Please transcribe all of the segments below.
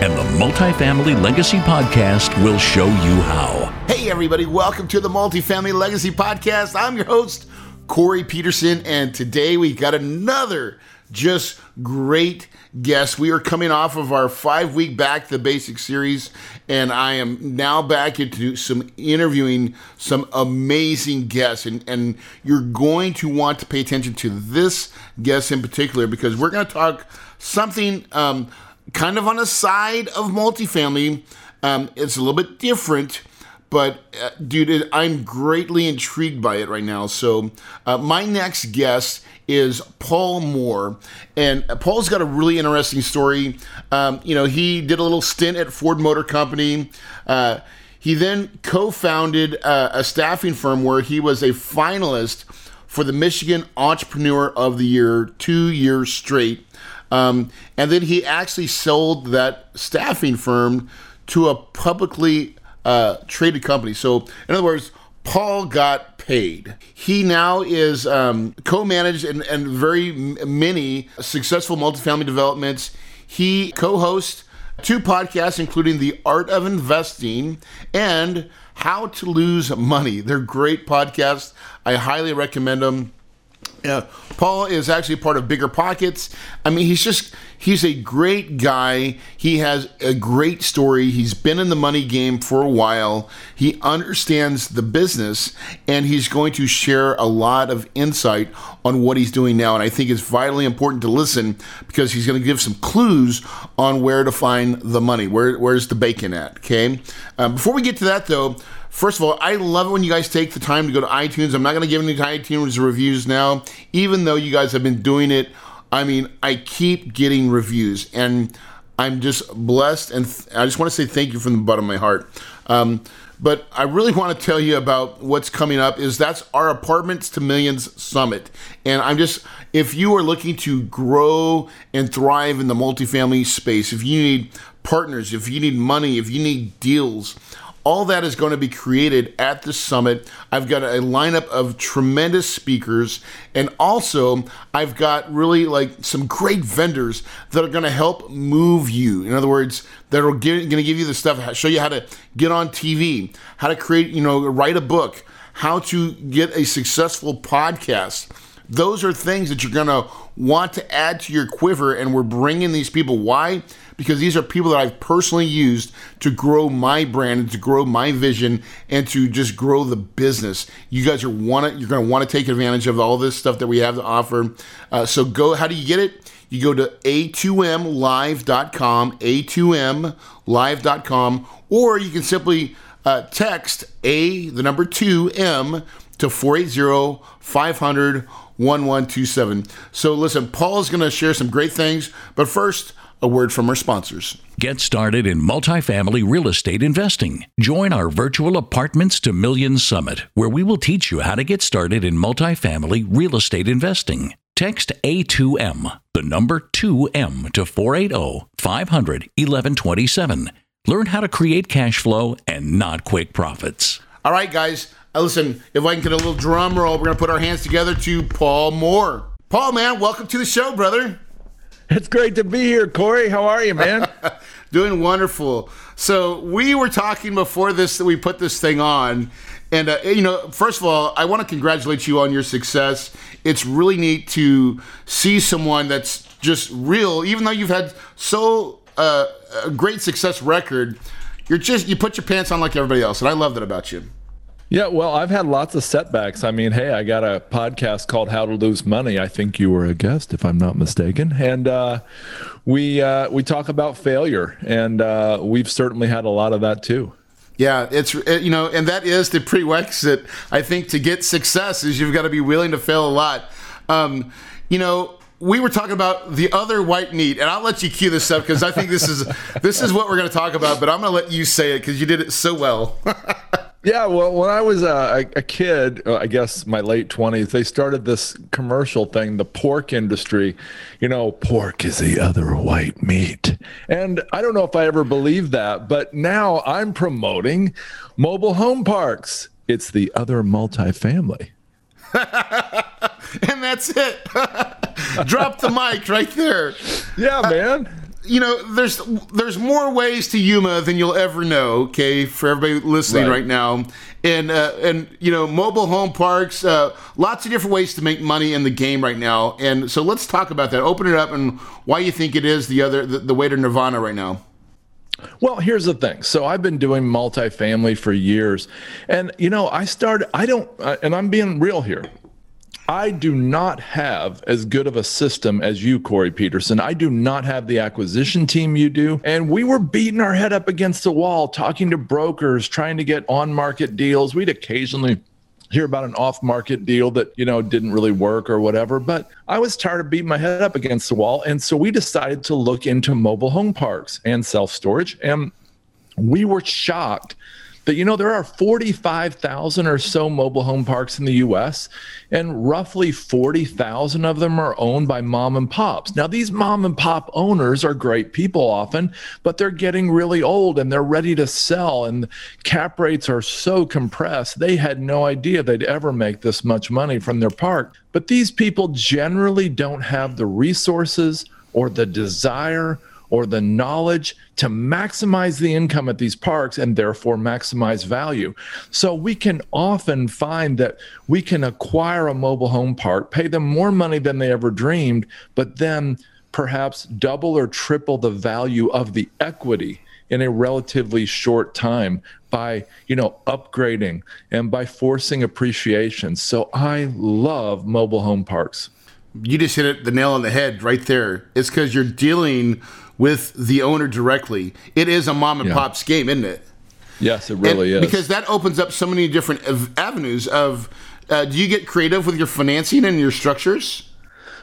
and the Multifamily Legacy Podcast will show you how. Hey, everybody, welcome to the Multifamily Legacy Podcast. I'm your host, Corey Peterson, and today we've got another just great guest. We are coming off of our five week Back the Basics series, and I am now back into some interviewing some amazing guests. And, and you're going to want to pay attention to this guest in particular because we're going to talk something um, kind of on the side of multifamily. Um, it's a little bit different but uh, dude, I'm greatly intrigued by it right now. So, uh, my next guest is Paul Moore, and Paul's got a really interesting story. Um, you know, he did a little stint at Ford Motor Company. Uh, he then co-founded uh, a staffing firm where he was a finalist for the Michigan Entrepreneur of the Year two years straight. Um, and then he actually sold that staffing firm to a publicly uh, traded company. So, in other words, Paul got paid. He now is um, co-managed and, and very many successful multifamily developments. He co-hosts two podcasts, including The Art of Investing and How to Lose Money. They're great podcasts. I highly recommend them. Yeah, Paul is actually part of Bigger Pockets. I mean, he's just he's a great guy. He has a great story. He's been in the money game for a while. He understands the business and he's going to share a lot of insight on what he's doing now. And I think it's vitally important to listen because he's going to give some clues on where to find the money. Where where's the bacon at? Okay. Um, before we get to that though, First of all, I love it when you guys take the time to go to iTunes. I'm not going to give any iTunes reviews now, even though you guys have been doing it. I mean, I keep getting reviews, and I'm just blessed, and th- I just want to say thank you from the bottom of my heart. Um, but I really want to tell you about what's coming up. Is that's our Apartments to Millions Summit, and I'm just if you are looking to grow and thrive in the multifamily space, if you need partners, if you need money, if you need deals all that is going to be created at the summit. I've got a lineup of tremendous speakers, and also I've got really like some great vendors that are going to help move you. In other words, that are going to give you the stuff, show you how to get on TV, how to create, you know, write a book, how to get a successful podcast. Those are things that you're going to want to add to your quiver, and we're bringing these people. Why? Because these are people that I've personally used to grow my brand and to grow my vision and to just grow the business. You guys are want you're going to want to take advantage of all this stuff that we have to offer. Uh, so go. How do you get it? You go to a2mlive.com, a2mlive.com, or you can simply uh, text a the number two m to 480 500 1127. So listen, Paul is going to share some great things, but first a word from our sponsors. Get started in multifamily real estate investing. Join our virtual Apartments to Millions Summit, where we will teach you how to get started in multifamily real estate investing. Text A2M, the number 2M to 480 500 1127. Learn how to create cash flow and not quick profits. All right, guys. Uh, listen, if I can get a little drum roll, we're going to put our hands together to Paul Moore. Paul, man, welcome to the show, brother. It's great to be here, Corey. How are you, man? Doing wonderful. So we were talking before this that we put this thing on, and uh, you know, first of all, I want to congratulate you on your success. It's really neat to see someone that's just real, even though you've had so uh, a great success record. You're just you put your pants on like everybody else, and I love that about you. Yeah, well, I've had lots of setbacks. I mean, hey, I got a podcast called How to Lose Money. I think you were a guest, if I'm not mistaken, and uh, we uh, we talk about failure, and uh, we've certainly had a lot of that too. Yeah, it's you know, and that is the prerequisite. I think to get success is you've got to be willing to fail a lot. Um, you know, we were talking about the other white meat, and I'll let you cue this up because I think this is this is what we're going to talk about. But I'm going to let you say it because you did it so well. Yeah, well, when I was a, a kid, uh, I guess my late 20s, they started this commercial thing, the pork industry. You know, pork is the other white meat. And I don't know if I ever believed that, but now I'm promoting mobile home parks. It's the other multifamily. and that's it. Drop the mic right there. Yeah, man you know, there's there's more ways to Yuma than you'll ever know. Okay, for everybody listening right, right now, and uh, and you know, mobile home parks, uh, lots of different ways to make money in the game right now. And so let's talk about that. Open it up and why you think it is the other the, the way to Nirvana right now. Well, here's the thing. So I've been doing multifamily for years, and you know, I started. I don't, uh, and I'm being real here. I do not have as good of a system as you, Corey Peterson. I do not have the acquisition team you do. And we were beating our head up against the wall, talking to brokers, trying to get on market deals. We'd occasionally hear about an off market deal that, you know, didn't really work or whatever. But I was tired of beating my head up against the wall. And so we decided to look into mobile home parks and self storage. And we were shocked that you know there are 45,000 or so mobile home parks in the US and roughly 40,000 of them are owned by mom and pops. Now these mom and pop owners are great people often, but they're getting really old and they're ready to sell and cap rates are so compressed. They had no idea they'd ever make this much money from their park. But these people generally don't have the resources or the desire or the knowledge to maximize the income at these parks and therefore maximize value. So we can often find that we can acquire a mobile home park, pay them more money than they ever dreamed, but then perhaps double or triple the value of the equity in a relatively short time by you know upgrading and by forcing appreciation so i love mobile home parks you just hit it the nail on the head right there it's because you're dealing with the owner directly. It is a mom and yeah. pop's game, isn't it? Yes, it really and is. Because that opens up so many different avenues of. Uh, do you get creative with your financing and your structures?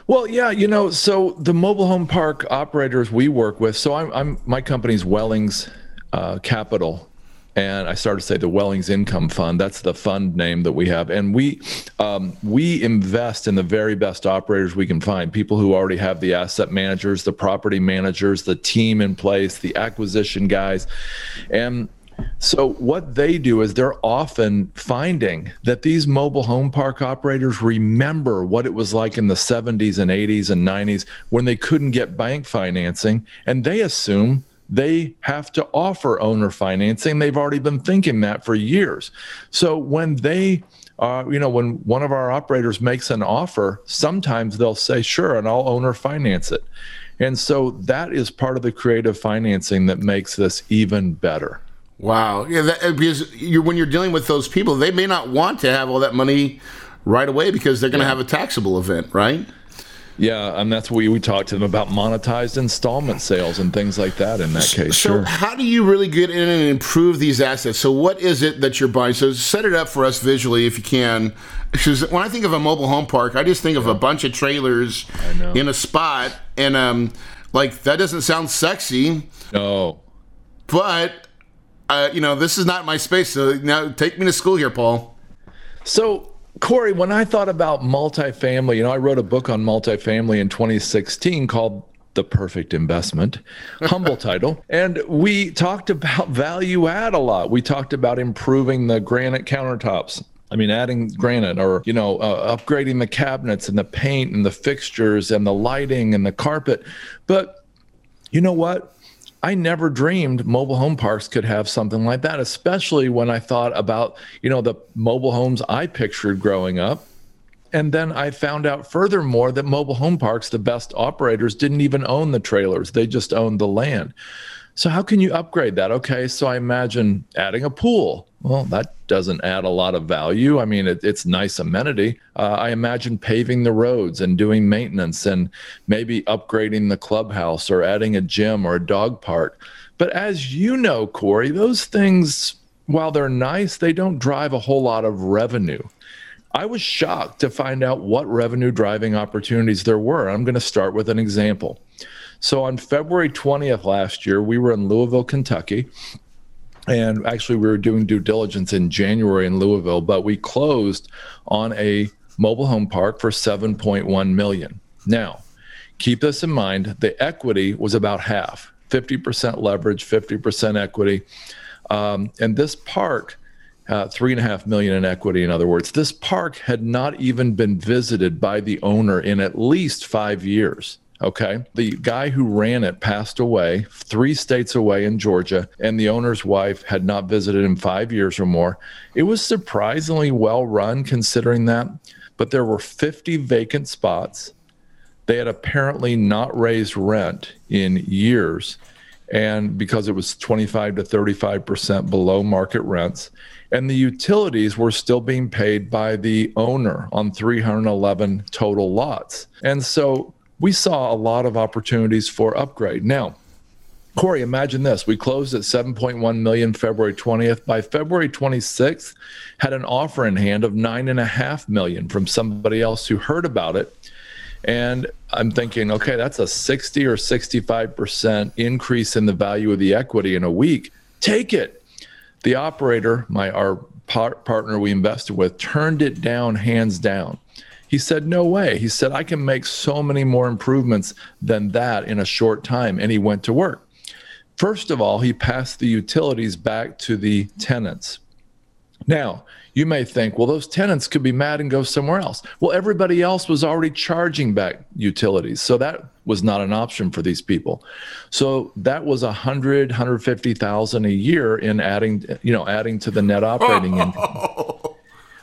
Well, yeah, you know, so the mobile home park operators we work with. So I'm, I'm my company's Wellings uh, Capital, and I started to say the Wellings Income Fund. That's the fund name that we have, and we um, we invest in the very best operators we can find. People who already have the asset managers, the property managers, the team in place, the acquisition guys, and so what they do is they're often finding that these mobile home park operators remember what it was like in the 70s and 80s and 90s when they couldn't get bank financing, and they assume they have to offer owner financing. They've already been thinking that for years. So when they uh, you know, when one of our operators makes an offer, sometimes they'll say, sure, and I'll owner finance it. And so that is part of the creative financing that makes this even better. Wow. Yeah, that, because you're, when you're dealing with those people, they may not want to have all that money right away because they're going to yeah. have a taxable event, right? Yeah, and that's we we talked to them about monetized installment sales and things like that. In that case, so sure. how do you really get in and improve these assets? So what is it that you're buying? So set it up for us visually if you can. Because when I think of a mobile home park, I just think of yeah. a bunch of trailers in a spot, and um, like that doesn't sound sexy. No, but uh, you know this is not my space. So now take me to school here, Paul. So Corey, when I thought about multifamily, you know, I wrote a book on multifamily in 2016 called The Perfect Investment, humble title. And we talked about value add a lot. We talked about improving the granite countertops. I mean, adding granite or, you know, uh, upgrading the cabinets and the paint and the fixtures and the lighting and the carpet. But you know what? I never dreamed mobile home parks could have something like that, especially when I thought about, you know, the mobile homes I pictured growing up. And then I found out furthermore that mobile home parks, the best operators, didn't even own the trailers, they just owned the land. So, how can you upgrade that? Okay, so I imagine adding a pool well, that doesn't add a lot of value. I mean, it, it's nice amenity. Uh, I imagine paving the roads and doing maintenance and maybe upgrading the clubhouse or adding a gym or a dog park. But as you know, Corey, those things, while they're nice, they don't drive a whole lot of revenue. I was shocked to find out what revenue driving opportunities there were. I'm going to start with an example. So on February 20th last year, we were in Louisville, Kentucky And actually, we were doing due diligence in January in Louisville, but we closed on a mobile home park for 7.1 million. Now, keep this in mind the equity was about half 50% leverage, 50% equity. Um, and this park, uh, three and a half million in equity, in other words, this park had not even been visited by the owner in at least five years. Okay. The guy who ran it passed away three states away in Georgia, and the owner's wife had not visited in five years or more. It was surprisingly well run considering that, but there were 50 vacant spots. They had apparently not raised rent in years, and because it was 25 to 35% below market rents. And the utilities were still being paid by the owner on 311 total lots. And so we saw a lot of opportunities for upgrade. Now, Corey, imagine this. We closed at 7.1 million February 20th. By February 26th, had an offer in hand of nine and a half million from somebody else who heard about it. And I'm thinking, okay, that's a 60 or 65% increase in the value of the equity in a week. Take it. The operator, my our par- partner we invested with, turned it down hands down. He said, No way. He said, I can make so many more improvements than that in a short time. And he went to work. First of all, he passed the utilities back to the tenants. Now, you may think, well, those tenants could be mad and go somewhere else. Well, everybody else was already charging back utilities. So that was not an option for these people. So that was a hundred, hundred fifty thousand a year in adding, you know, adding to the net operating income.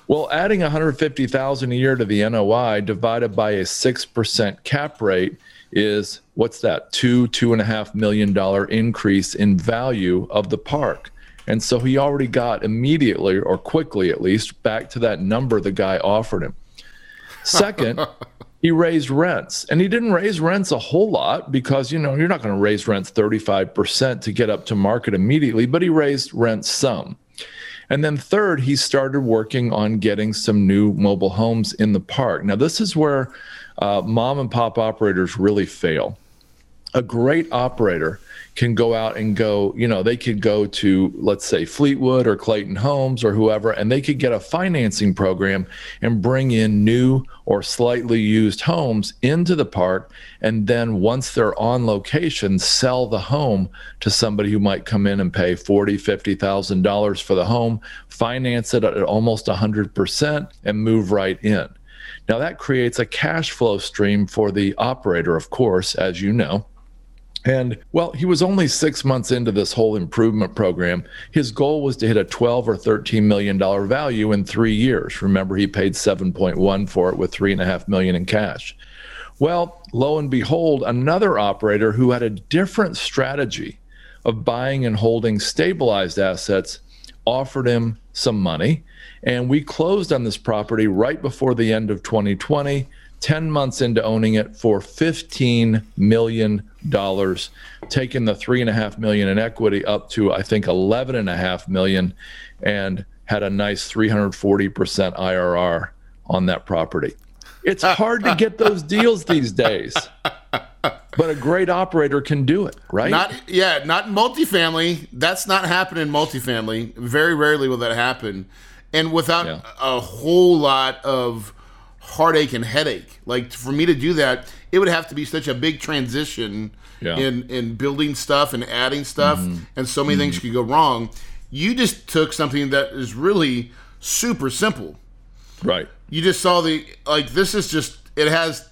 Well, adding 150,000 a year to the NOI divided by a six percent cap rate is what's that? Two two and a half million dollar increase in value of the park. And so he already got immediately or quickly at least back to that number the guy offered him. Second, he raised rents and he didn't raise rents a whole lot because you know you're not going to raise rents 35% to get up to market immediately but he raised rents some and then third, he started working on getting some new mobile homes in the park. Now, this is where uh, mom and pop operators really fail. A great operator can go out and go, you know, they could go to, let's say, Fleetwood or Clayton Homes or whoever, and they could get a financing program and bring in new or slightly used homes into the park. And then once they're on location, sell the home to somebody who might come in and pay forty, fifty thousand dollars for the home, finance it at almost hundred percent, and move right in. Now that creates a cash flow stream for the operator, of course, as you know. And well, he was only six months into this whole improvement program. His goal was to hit a 12 or 13 million dollar value in three years. Remember, he paid 7.1 for it with three and a half million in cash. Well, lo and behold, another operator who had a different strategy of buying and holding stabilized assets offered him some money. And we closed on this property right before the end of 2020 10 months into owning it for $15 million, taking the three and a half million in equity up to, I think, 11 and a half million and had a nice 340% IRR on that property. It's hard to get those deals these days. But a great operator can do it, right? Not yeah, not multifamily. That's not happening in multifamily. Very rarely will that happen. And without yeah. a whole lot of heartache and headache. Like for me to do that, it would have to be such a big transition yeah. in in building stuff and adding stuff, mm-hmm. and so many mm-hmm. things could go wrong. You just took something that is really super simple. Right. You just saw the like this is just it has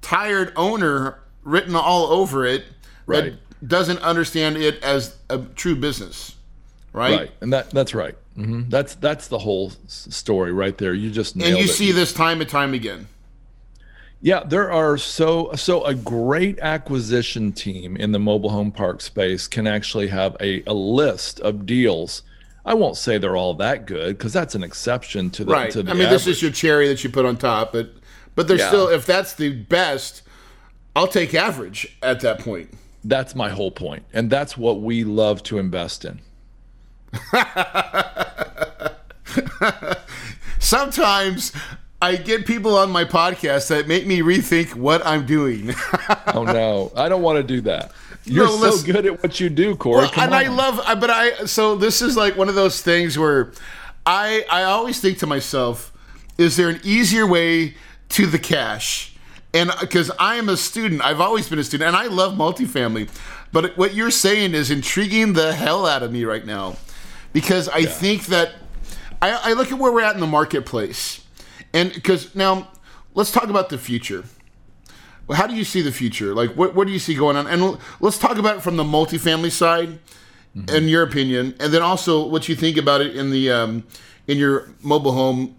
tired owner written all over it right. that doesn't understand it as a true business. Right. Right. And that that's right. Mm-hmm. That's that's the whole story right there. You just and you it. see this time and time again. Yeah, there are so so a great acquisition team in the mobile home park space can actually have a, a list of deals. I won't say they're all that good because that's an exception to the right. To the I mean, average. this is your cherry that you put on top, but but there's yeah. still if that's the best, I'll take average at that point. That's my whole point, and that's what we love to invest in. Sometimes I get people on my podcast that make me rethink what I'm doing. oh no, I don't want to do that. You're No, so good at what you do, Corey. Well, and I love, uh, but I so this is like one of those things where I I always think to myself, is there an easier way to the cash? And uh, because I am a student, I've always been a student, and I love multifamily. But what you're saying is intriguing the hell out of me right now, because I think that I, I look at where we're at in the marketplace, and because now let's talk about the future. How do you see the future? Like, what, what do you see going on? And let's talk about it from the multifamily side, in your opinion, and then also what you think about it in the um, in your mobile home,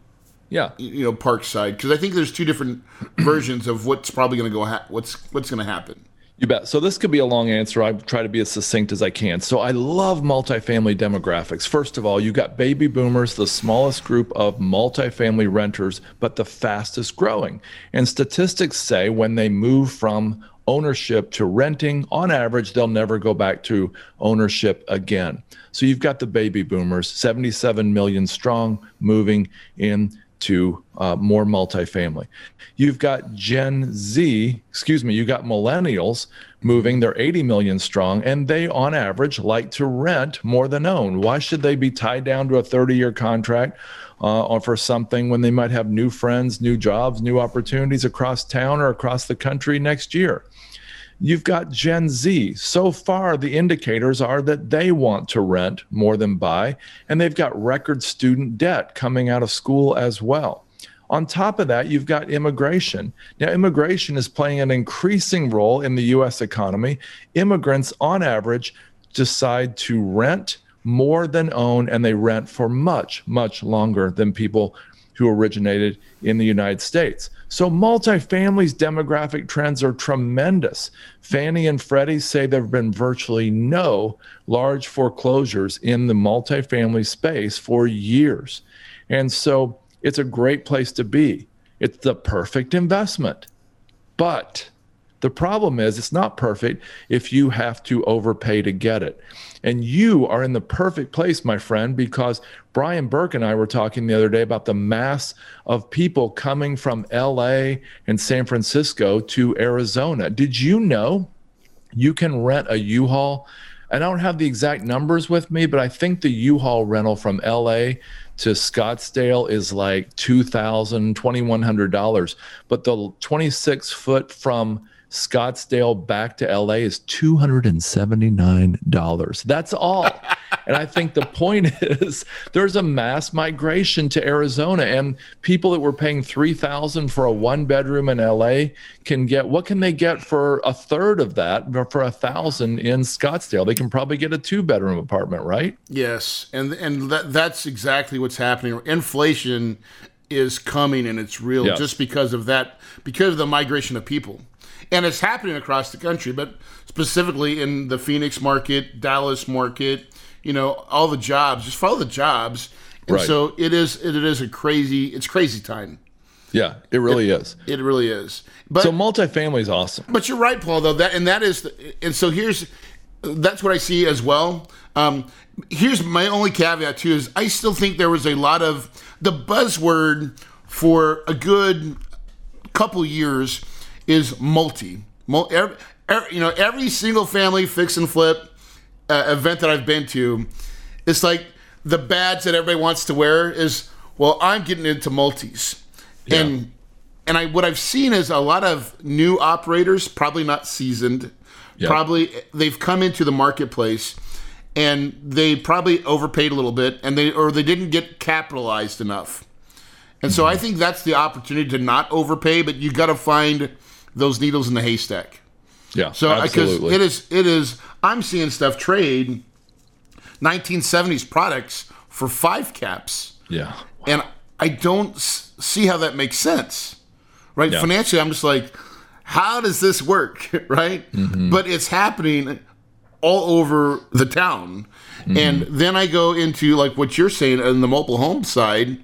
yeah. you know, park side. Because I think there's two different versions of what's probably going to go. Ha- what's what's going to happen? You bet. So this could be a long answer. I try to be as succinct as I can. So I love multifamily demographics. First of all, you've got baby boomers, the smallest group of multifamily renters, but the fastest growing. And statistics say when they move from ownership to renting, on average, they'll never go back to ownership again. So you've got the baby boomers, 77 million strong, moving in to uh, more multifamily. You've got Gen Z, excuse me, you've got millennials moving, they're 80 million strong, and they on average like to rent more than own. Why should they be tied down to a 30 year contract uh, or for something when they might have new friends, new jobs, new opportunities across town or across the country next year? You've got Gen Z. So far, the indicators are that they want to rent more than buy, and they've got record student debt coming out of school as well. On top of that, you've got immigration. Now, immigration is playing an increasing role in the US economy. Immigrants, on average, decide to rent more than own, and they rent for much, much longer than people who originated in the United States. So, multifamily's demographic trends are tremendous. Fannie and Freddie say there have been virtually no large foreclosures in the multifamily space for years. And so, it's a great place to be. It's the perfect investment. But the problem is, it's not perfect if you have to overpay to get it. And you are in the perfect place, my friend, because Brian Burke and I were talking the other day about the mass of people coming from LA and San Francisco to Arizona. Did you know you can rent a U-Haul? And I don't have the exact numbers with me, but I think the U-Haul rental from LA to Scottsdale is like $2,000, $2,100. But the 26 foot from Scottsdale back to LA is $279. That's all. and I think the point is there's a mass migration to Arizona and people that were paying 3000 for a one bedroom in LA can get what can they get for a third of that for a thousand in Scottsdale? They can probably get a two bedroom apartment, right? Yes, and and that, that's exactly what's happening. Inflation is coming, and it's real Yes. just because of that, because of the migration of people, and it's happening across the country, but specifically in the Phoenix market, Dallas market. You know, all the jobs. Just follow the jobs, and Right. so it is. It is a crazy. It's crazy time. Yeah, it really is. It really is. But So multifamily is awesome. But you're right, Paul. Though that and that is, the, and so here's that's what I see as well. Um, here's my only caveat too is I still think there was a lot of the buzzword for a good couple years is multi. Mul- every, every- you know, every single family fix and flip uh, event that I've been to, it's like the badge that everybody wants to wear is well, I'm getting into multis, and and I what I've seen is a lot of new operators, probably not seasoned, Yeah. probably they've come into the marketplace and they probably overpaid a little bit and they or they didn't get capitalized enough. And so mm-hmm. I think that's the opportunity to not overpay, but you got to find those needles in the haystack. Yeah, So because it is it is I'm seeing stuff trade 1970s products for 5 caps yeah. and I don't see how that makes sense, right? Yeah. Financially, I'm just like, how does this work, right? Mm-hmm. But it's happening all over the town, Mm-hmm. and then I go into like what you're saying on the mobile home side.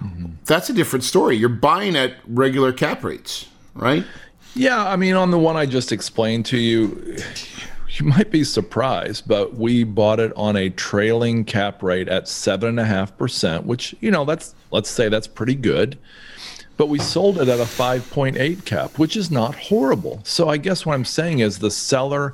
Mm-hmm. That's a different story. You're buying at regular cap rates, right? Yeah, I mean, on the one I just explained to you, you might be surprised, but we bought it on a trailing cap rate at seven and a half percent, which you know that's let's say that's pretty good. But we sold it at a 5.8 cap, which is not horrible. So I guess what I'm saying is the seller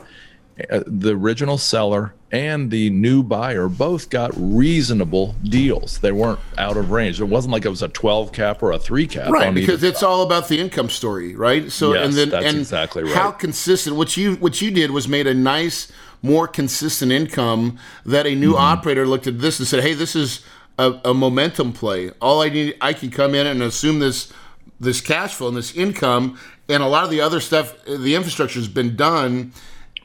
uh, the original seller and the new buyer both got reasonable deals. They weren't out of range. It wasn't like it was a 12 cap or a 3 cap. Right, because it's all about the income story, right? So Yes, and then that's and exactly right. how consistent what you what you did was made a nice more consistent income that a new Mm-hmm. operator looked at this and said, "Hey, this is a, a momentum play. All I need I can come in and assume this this cash flow and this income and a lot of the other stuff the infrastructure has been done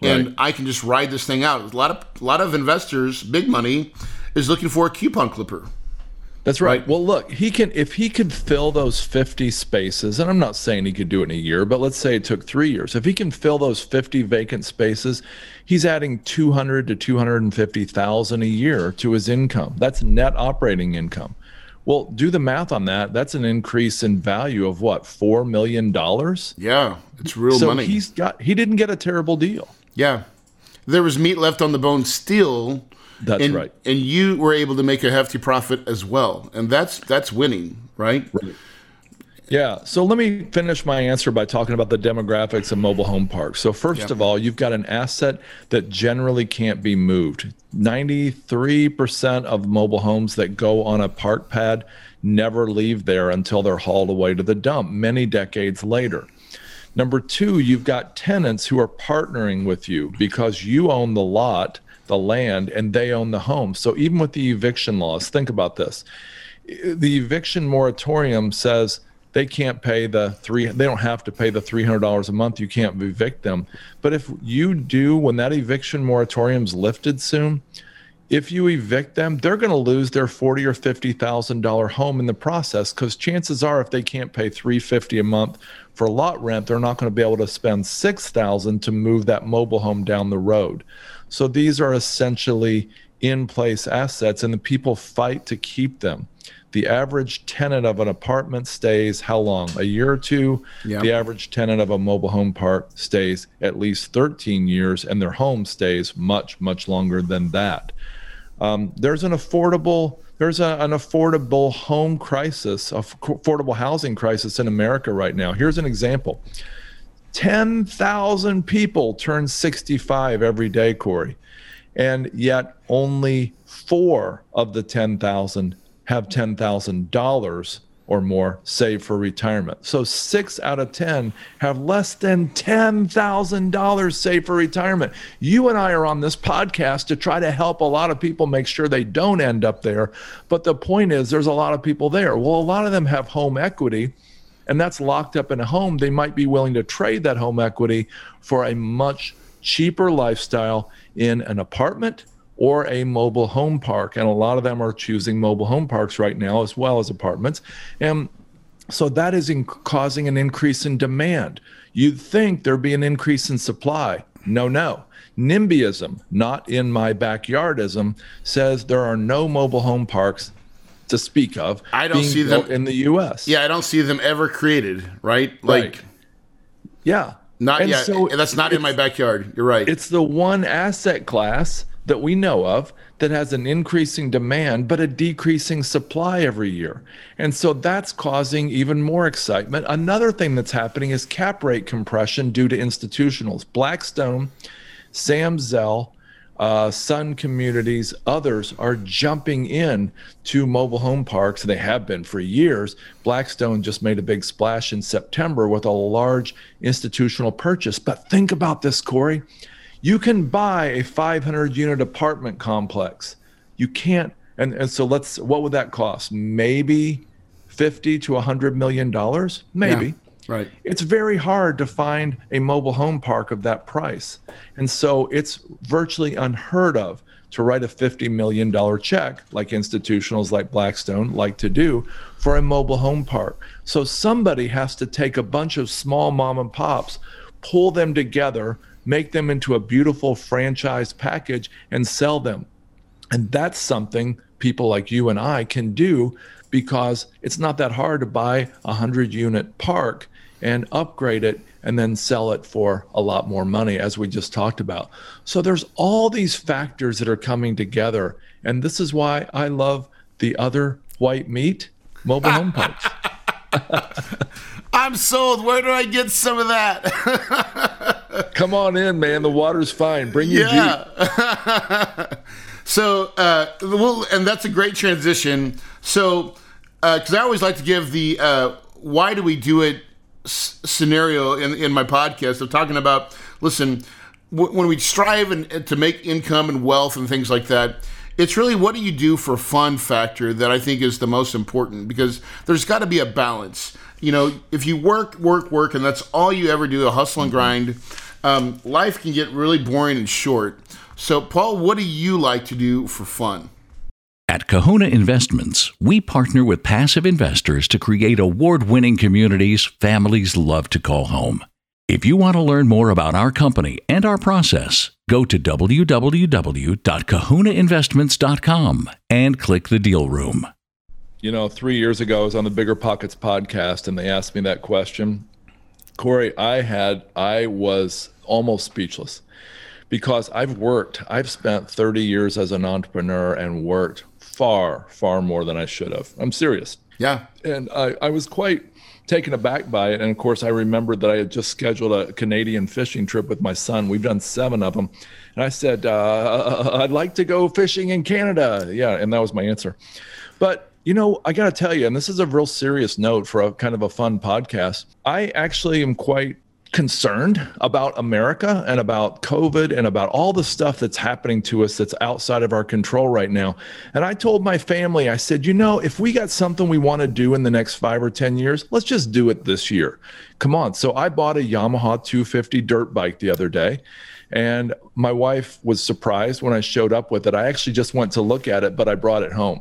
and Right. I can just ride this thing out. A lot of a lot of investors, big money is looking for a coupon clipper. That's right. Right. Well, look, he can if he could fill those 50 spaces, and I'm not saying he could do it in a year, but let's say it took 3 years. If he can fill those 50 vacant spaces, he's adding 200 to 250,000 a year to his income. That's net operating income. Well, do the math on that. That's an increase in value of what? 4 million dollars? Yeah, it's real So money. he's got he didn't get a terrible deal. Yeah. There was meat left on the bone still. That's and, right. And you were able to make a hefty profit as well. And that's that's winning, right? Yeah. So let me finish my answer by talking about the demographics of mobile home parks. So, first of all, you've got an asset that generally can't be moved. 93% of mobile homes that go on a park pad never leave there until they're hauled away to the dump many decades later. Number two, you've got tenants who are partnering with you because you own the lot, the land, and they own the home. So even with the eviction laws, think about this. The eviction moratorium says they can't pay the three, they don't have to pay the $300 a month. You can't evict them. But if you do, when that eviction moratorium's lifted soon, if you evict them, they're going to lose their forty or fifty thousand dollar home in the process. Because chances are, if they can't pay three fifty a month for lot rent, they're not going to be able to spend six thousand to move that mobile home down the road. So these are essentially in place assets, and the people fight to keep them. The average tenant of an apartment stays how long? A year or two. Yeah. The average tenant of a mobile home park stays at least 13 years, and their home stays much, much longer than that. Um, there's an affordable there's a, an affordable home crisis, affordable housing crisis in America right now. Here's an example: ten thousand people turn 65 every day, Corey, and yet only four of the ten thousand have ten thousand dollars or more saved for retirement. So six out of 10 have less than $10,000 saved for retirement. You and I are on this podcast to try to help a lot of people make sure they don't end up there. But the point is, there's a lot of people there. Well, a lot of them have home equity and that's locked up in a home. They might be willing to trade that home equity for a much cheaper lifestyle in an apartment or a mobile home park. And a lot of them are choosing mobile home parks right now as well as apartments. And so that is in causing an increase in demand. You'd think there'd be an increase in supply. No, no. NIMBYism, not in my backyardism, says there are no mobile home parks to speak of. I don't see them- in the U.S. Yeah, I don't see them ever created, right? Like Right. yeah, not And yet. so that's not in my backyard. You're right. It's the one asset class that we know of that has an increasing demand but a decreasing supply every year. And so that's causing even more excitement. Another thing that's happening is cap rate compression due to institutionals. Blackstone, Sam Zell, uh, Sun Communities, others are jumping in to mobile home parks. They have been for years. Blackstone just made a big splash in September with a large institutional purchase. But think about this, Corey. You can buy a 500 unit apartment complex. You can't. And, and so let's, what would that cost? Maybe 50 to 100 million dollars? Maybe. Yeah, right. It's very hard to find a mobile home park of that price. And so it's virtually unheard of to write a $50 million check, like institutionals like Blackstone like to do, for a mobile home park. So somebody has to take a bunch of small mom and pops, pull them together, make them into a beautiful franchise package, and sell them. And that's something people like you and I can do because it's not that hard to buy a 100 unit park and upgrade it and then sell it for a lot more money, as we just talked about. So there's all these factors that are coming together. And this is why I love the other white meat mobile home parks. I'm sold. Where do I get some of that? Come on in, man. The water's fine. Bring your yeah. Jeep. so, uh, well, and that's a great transition. So, because uh, I always like to give the uh, why do we do it s- scenario in, in my podcast of talking about, listen, w- when we strive and, to make income and wealth and things like that, it's really what do you do for fun factor that I think is the most important because there's got to be a balance. You know, if you work, work, work, and that's all you ever do, a hustle and grind, um, life can get really boring and short. So, Paul, what do you like to do for fun? At Kahuna Investments, we partner with passive investors to create award winning communities families love to call home. If you want to learn more about our company and our process, go to www.kahunainvestments.com and click the deal room. You know, three years ago, I was on the Bigger Pockets podcast and they asked me that question. Corey, I had, I was almost speechless because I've worked, I've spent 30 years as an entrepreneur and worked far, far more than I should have. I'm serious. Yeah. And I, I was quite taken aback by it. And of course, I remembered that I had just scheduled a Canadian fishing trip with my son. We've done seven of them. And I said, uh, I'd like to go fishing in Canada. Yeah. And that was my answer. But, you know, I got to tell you, and this is a real serious note for a kind of a fun podcast. I actually am quite concerned about America and about COVID and about all the stuff that's happening to us that's outside of our control right now. And I told my family, I said, you know, if we got something we want to do in the next five or 10 years, let's just do it this year. Come on. So I bought a Yamaha 250 dirt bike the other day. And my wife was surprised when I showed up with it. I actually just went to look at it, but I brought it home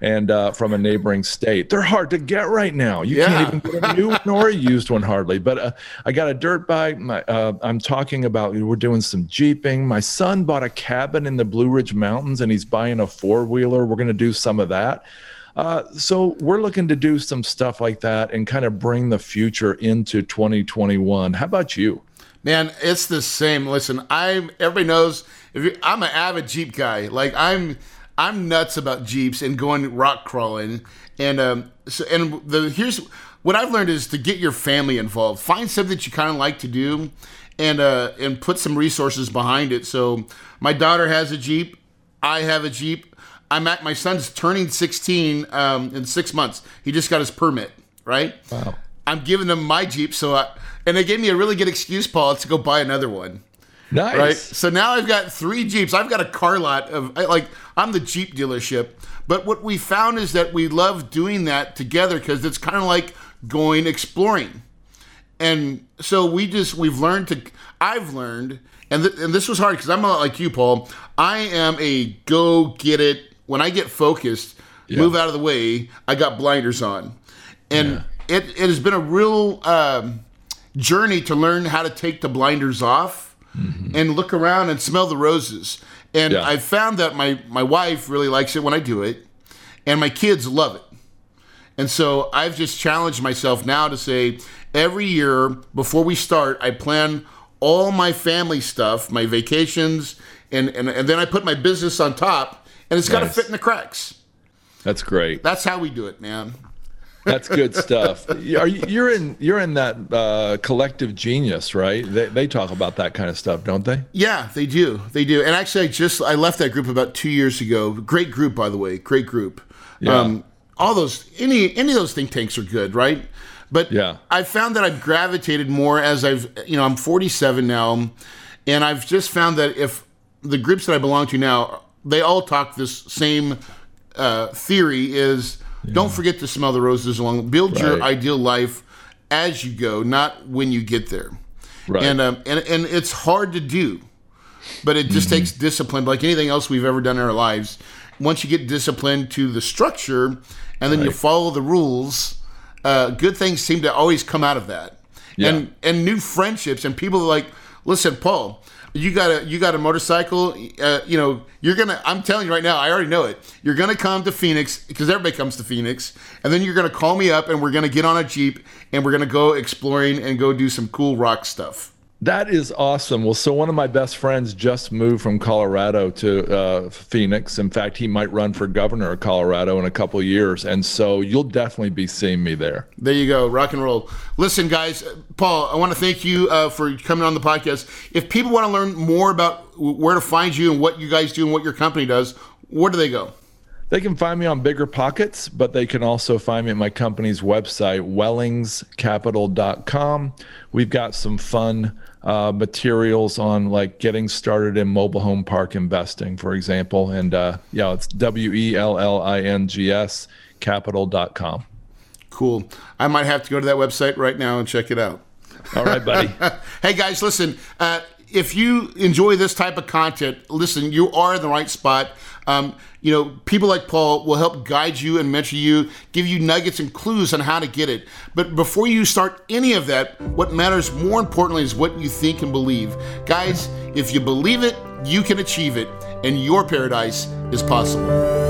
and uh, from a neighboring state. They're hard to get right now. You yeah. can't even get a new one or a used one hardly. But uh, I got a dirt bike. My, uh, I'm talking about we're doing some jeeping. My son bought a cabin in the Blue Ridge Mountains, and he's buying a four wheeler. We're going to do some of that. Uh, so we're looking to do some stuff like that and kind of bring the future into 2021. How about you? Man, it's the same. Listen, I'm. Everybody knows. If I'm an avid Jeep guy. Like I'm. I'm nuts about Jeeps and going rock crawling. And um, so, and the here's what I've learned is to get your family involved. Find something that you kind of like to do, and uh, and put some resources behind it. So my daughter has a Jeep. I have a Jeep. I'm at my son's turning 16 um, in six months. He just got his permit. Right. Wow. I'm giving them my Jeep. So I, and they gave me a really good excuse, Paul, to go buy another one. Nice. Right. So now I've got three Jeeps. I've got a car lot of like I'm the Jeep dealership. But what we found is that we love doing that together because it's kind of like going exploring. And so we just we've learned to. I've learned, and th- and this was hard because I'm a lot like you, Paul. I am a go get it. When I get focused, yeah. move out of the way. I got blinders on, and yeah. it it has been a real um, journey to learn how to take the blinders off mm-hmm. and look around and smell the roses. And yeah. I found that my my wife really likes it when I do it, and my kids love it. And so I've just challenged myself now to say every year before we start, I plan all my family stuff, my vacations, and and, and then I put my business on top, and it's nice. got to fit in the cracks. That's great. That's how we do it, man. That's good stuff. Are you, you're in you're in that uh, collective genius, right? They, they talk about that kind of stuff, don't they? Yeah, they do. They do. And actually, I just I left that group about two years ago. Great group, by the way. Great group. Yeah. Um, all those any any of those think tanks are good, right? But yeah, I found that I've gravitated more as I've you know I'm 47 now, and I've just found that if the groups that I belong to now, they all talk this same uh, theory is yeah. Don't forget to smell the roses along. Build right. your ideal life as you go, not when you get there. Right. And um, and and it's hard to do, but it just mm-hmm. takes discipline, like anything else we've ever done in our lives. Once you get disciplined to the structure, and then right. you follow the rules, uh, good things seem to always come out of that. Yeah. And and new friendships and people like, listen, Paul, you got a you got a motorcycle uh, you know you're gonna i'm telling you right now i already know it. You're gonna come to phoenix because everybody comes to phoenix and then you're gonna call me up and we're gonna get on a jeep and we're gonna go exploring and go do some cool rock stuff That is awesome. Well, so one of my best friends just moved from Colorado to uh, Phoenix. In fact, he might run for governor of Colorado in a couple years, and so you'll definitely be seeing me there. There you go, rock and roll. Listen, guys, Paul, I want to thank you uh, for coming on the podcast. If people want to learn more about where to find you and what you guys do and what your company does, where do they go? They can find me on Bigger Pockets, but they can also find me at my company's website, wellingscapital.com. We've got some fun uh, materials on like getting started in mobile home park investing, for example. And uh, yeah, it's W E L L I N G S capital.com. Cool. I might have to go to that website right now and check it out. All right, buddy. hey, guys, listen. Uh, if you enjoy this type of content, listen, you are in the right spot. Um, you know, people like Paul will help guide you and mentor you, give you nuggets and clues on how to get it. But before you start any of that, what matters more importantly is what you think and believe. Guys, if you believe it, you can achieve it, and your paradise is possible.